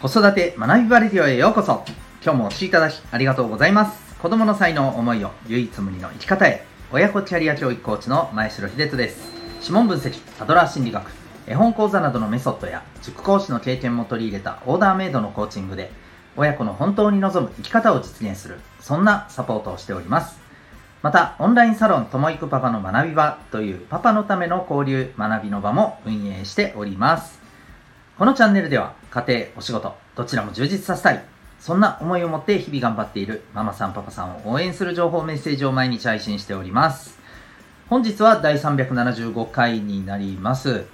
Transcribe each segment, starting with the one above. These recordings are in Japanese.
子育て学びバレディオへようこそ。今日もお聴きいただきありがとうございます。子供の才能思いを唯一無二の生き方へ。親子キャリア教育コーチの前城秀人です。指紋分析アドラー心理学。絵本講座などのメソッドや塾講師の経験も取り入れたオーダーメイドのコーチングで親子の本当に望む生き方を実現するそんなサポートをしております。またオンラインサロンともいくパパの学び場というパパのための交流学びの場も運営しております。このチャンネルでは家庭、お仕事、どちらも充実させたい。そんな思いを持って日々頑張っているママさんパパさんを応援する情報メッセージを毎日配信しております。本日は第375回になります。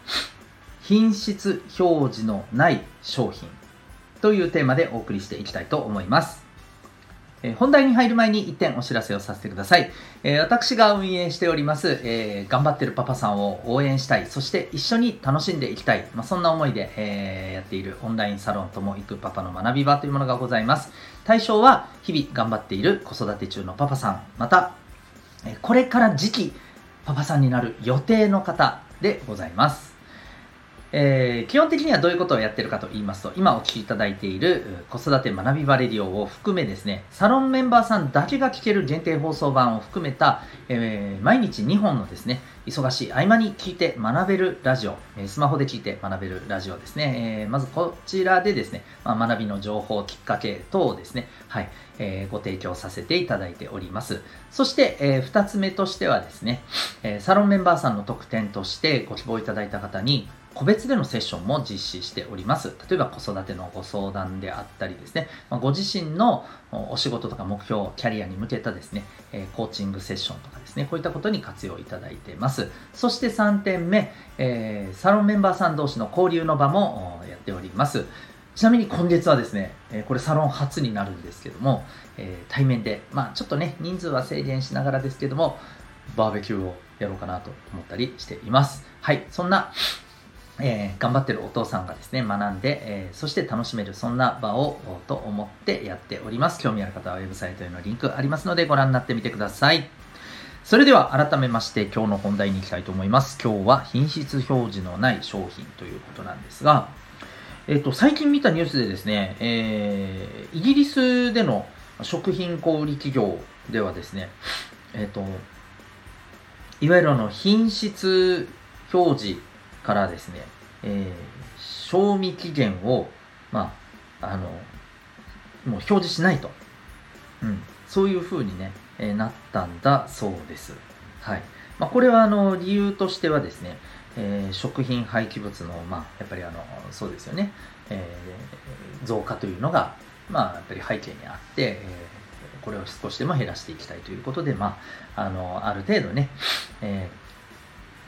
品質表示のない商品というテーマでお送りしていきたいと思います。え本題に入る前に1点お知らせをさせてください。え、私が運営しております、え、頑張ってるパパさんを応援したい、そして一緒に楽しんでいきたい、まあ、そんな思いで、え、やっているオンラインサロンとも行くパパの学び場というものがございます。対象は日々頑張っている子育て中のパパさん、また、これから時期パパさんになる予定の方でございます。えー、基本的にはどういうことをやってるかと言いますと、今お聞きいただいている子育て学びバレディオを含めですね、サロンメンバーさんだけが聞ける限定放送版を含めた、えー、毎日2本のですね、忙しい合間に聞いて学べるラジオ、スマホで聞いて学べるラジオですね、えー、まずこちらでですね、まあ、学びの情報、きっかけ等をですね、はい、えー、ご提供させていただいております。そして、えー、2つ目としてはですね、サロンメンバーさんの特典としてご希望いただいた方に、個別でのセッションも実施しております。例えば子育てのご相談であったりですね、ご自身のお仕事とか目標、キャリアに向けたですね、コーチングセッションとかですね、こういったことに活用いただいています。そして3点目、サロンメンバーさん同士の交流の場もやっております。ちなみに今月はですね、これサロン初になるんですけども、対面で、まあちょっとね、人数は制限しながらですけども、バーベキューをやろうかなと思ったりしています。はい、そんなえー、頑張ってるお父さんがですね、学んで、えー、そして楽しめる、そんな場をと思ってやっております。興味ある方はウェブサイトへのリンクありますのでご覧になってみてください。それでは改めまして今日の本題に行きたいと思います。今日は品質表示のない商品ということなんですが、えっ、ー、と、最近見たニュースでですね、えー、イギリスでの食品小売企業ではですね、えっ、と、いわゆるあの品質表示からですね、えー、賞味期限を、まあ、あの、もう表示しないと。うん。そういう風にね、えー、なったんだそうです。はい。まあ、これは、あの、理由としてはですね、えー、食品廃棄物の、まあ、やっぱりあの、そうですよね、えー、増加というのが、まあ、やっぱり背景にあって、えー、これを少しでも減らしていきたいということで、まあ、あの、ある程度ね、えー、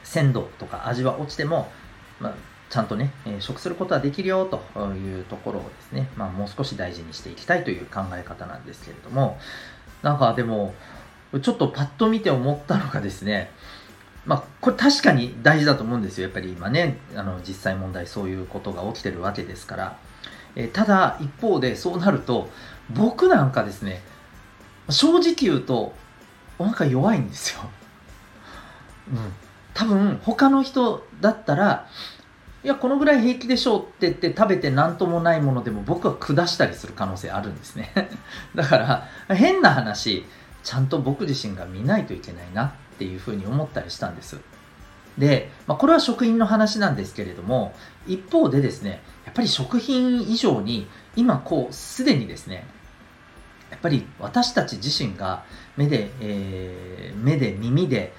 鮮度とか味は落ちても、まあ、ちゃんとね、えー、食することはできるよというところをですね、まあ、もう少し大事にしていきたいという考え方なんですけれども、なんかでも、ちょっとパッと見て思ったのがですね、まあ、これ確かに大事だと思うんですよ。やっぱり今ね、あの実際問題そういうことが起きてるわけですから。えー、ただ、一方でそうなると、僕なんかですね、正直言うと、お腹弱いんですよ。うん。多分他の人だったらいやこのぐらい平気でしょうって言って食べて何ともないものでも僕は下したりする可能性あるんですね。だから変な話ちゃんと僕自身が見ないといけないなっていうふうに思ったりしたんです。で、まあ、これは食品の話なんですけれども一方でですねやっぱり食品以上に今こうすでにですねやっぱり私たち自身が目で、えー、目で耳で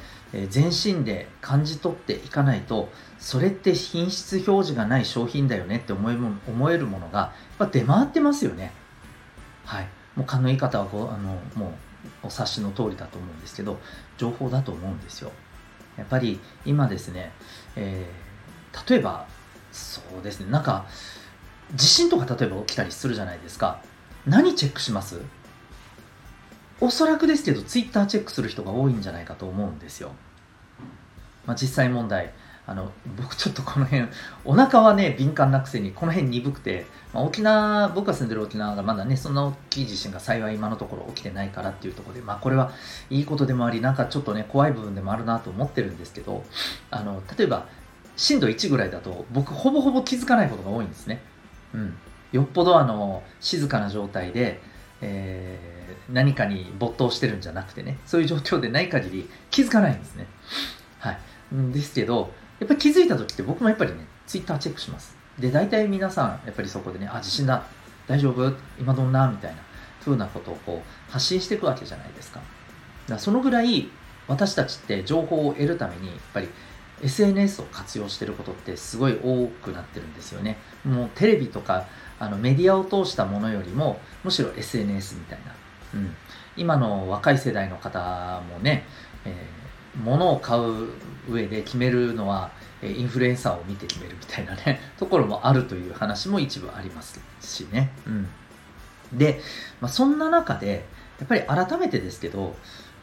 全身で感じ取っていかないとそれって品質表示がない商品だよねって思え思えるものがやっ出回ってますよね。はい。もう勘のいい方はごあのもうお察しの通りだと思うんですけど情報だと思うんですよ。やっぱり今ですね、えー、例えばそうですねなんか地震とか例えば起きたりするじゃないですか。何チェックします？おそらくですけど、ツイッターチェックする人が多いんじゃないかと思うんですよ。まあ、実際問題、あの、僕ちょっとこの辺、お腹はね、敏感なくせに、この辺鈍くて、まあ、沖縄、僕が住んでる沖縄がまだね、そんな大きい地震が幸い今のところ起きてないからっていうところで、まあ、これはいいことでもあり、なんかちょっとね、怖い部分でもあるなと思ってるんですけど、あの、例えば、震度1ぐらいだと、僕ほぼほぼ気づかないことが多いんですね。うん。よっぽどあの静かな状態で、えー、何かに没頭してるんじゃなくてねそういう状況でない限り気づかないんですね。はい。ですけどやっぱり気づいた時って僕もやっぱりねツイッターチェックします。で大体皆さんやっぱりそこでねあ地震だ。大丈夫？今どんな？みたいなふうなことをこう発信していくわけじゃないですか。だからそのぐらい私たちって情報を得るためにやっぱり SNS を活用してることってすごい多くなってるんですよね。もうテレビとかあのメディアを通したものよりもむしろ SNS みたいな。うん、今の若い世代の方もね、えー、物を買う上で決めるのはインフルエンサーを見て決めるみたいなね、ところもあるという話も一部ありますしね。うん。で、まあ、そんな中で、やっぱり改めてですけど、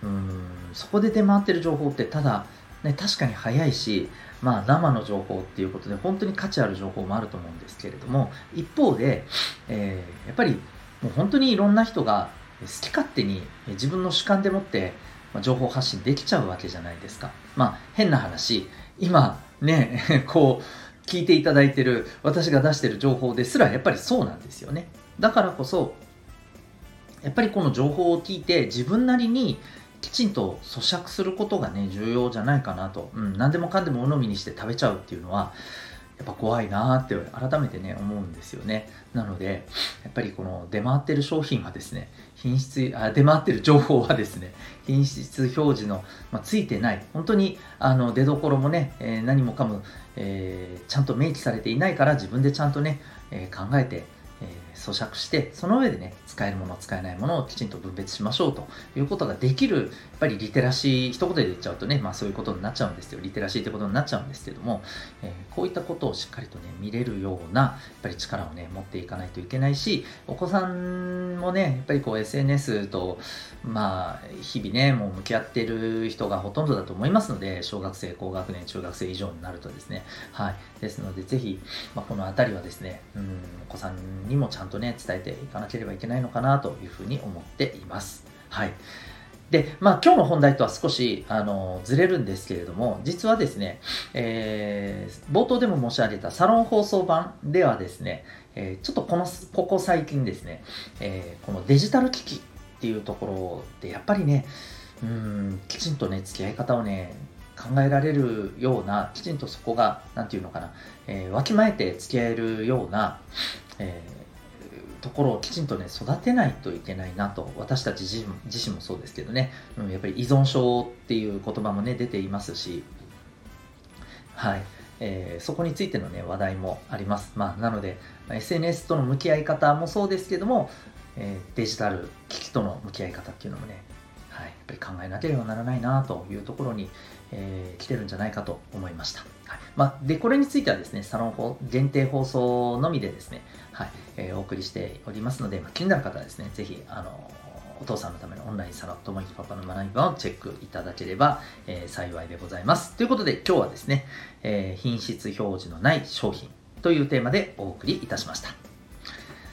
うんそこで出回ってる情報ってただね、確かに早いし、まあ、生の情報っていうことで本当に価値ある情報もあると思うんですけれども一方で、えー、やっぱりもう本当にいろんな人が好き勝手に自分の主観でもって情報発信できちゃうわけじゃないですか。まあ変な話今ね こう聞いていただいてる私が出してる情報ですらやっぱりそうなんですよね。だからこそやっぱりこの情報を聞いて自分なりにきちんと咀嚼することがね重要じゃないかなと、うん、何でもかんでもお飲みにして食べちゃうっていうのはやっぱ怖いなって改めてね思うんですよね。なのでやっぱりこの出回ってる商品はですね品質あ出回ってる情報はですね品質表示の、まあ、ついてない。本当にあの出どころもね、えー、何もかも、えー、ちゃんと明記されていないから自分でちゃんとね、えー、考えて咀嚼してその上でね使えるもの使えないものをきちんと分別しましょうということができるやっぱりリテラシー一言で言っちゃうとね、まあ、そういうことになっちゃうんですよ。リテラシーってことになっちゃうんですけども、えー、こういったことをしっかりとね見れるようなやっぱり力をね持っていかないといけないしお子さんもねやっぱりこう SNS とまあ日々ねもう向き合ってる人がほとんどだと思いますので小学生高学年中学生以上になるとですね。はい。ですのでぜひ、まあ、この辺りはですねうんお子さんにもちゃんゃんとね伝えていかなければいけないのかなというふうに思っています。はい。で、まあ今日の本題とは少し、あの、ずれるんですけれども、実はですね、えー、冒頭でも申し上げたサロン放送版ではですね、えー、ちょっとこの、ここ最近ですね、えー、このデジタル機器っていうところでやっぱりねうんきちんとね付き合い方をね考えられるようなきちんとそこが何て言うのかな、えー、わきまえて付き合えるような、えー、ところをきちんとね育てないといけないなと私たち自身自身もそうですけどね、うん、やっぱり依存症っていう言葉もね出ていますし。はい。えー、そこについてのね話題もあります。まあ、なので、SNS との向き合い方もそうですけども、えー、デジタル機器との向き合い方っていうのもね、はい、やっぱり考えなければならないなというところに、えー、来てるんじゃないかと思いました。はいまあ、で、これについてはですね、サロン限定放送のみでですね、はいえー、お送りしておりますので、まあ、気になる方はですね、ぜひ、あのお父さんのためのオンラインサロン、ともきパパの学び場をチェックいただければ、えー、幸いでございます。ということで、今日はですね、えー、品質表示のない商品というテーマでお送りいたしました。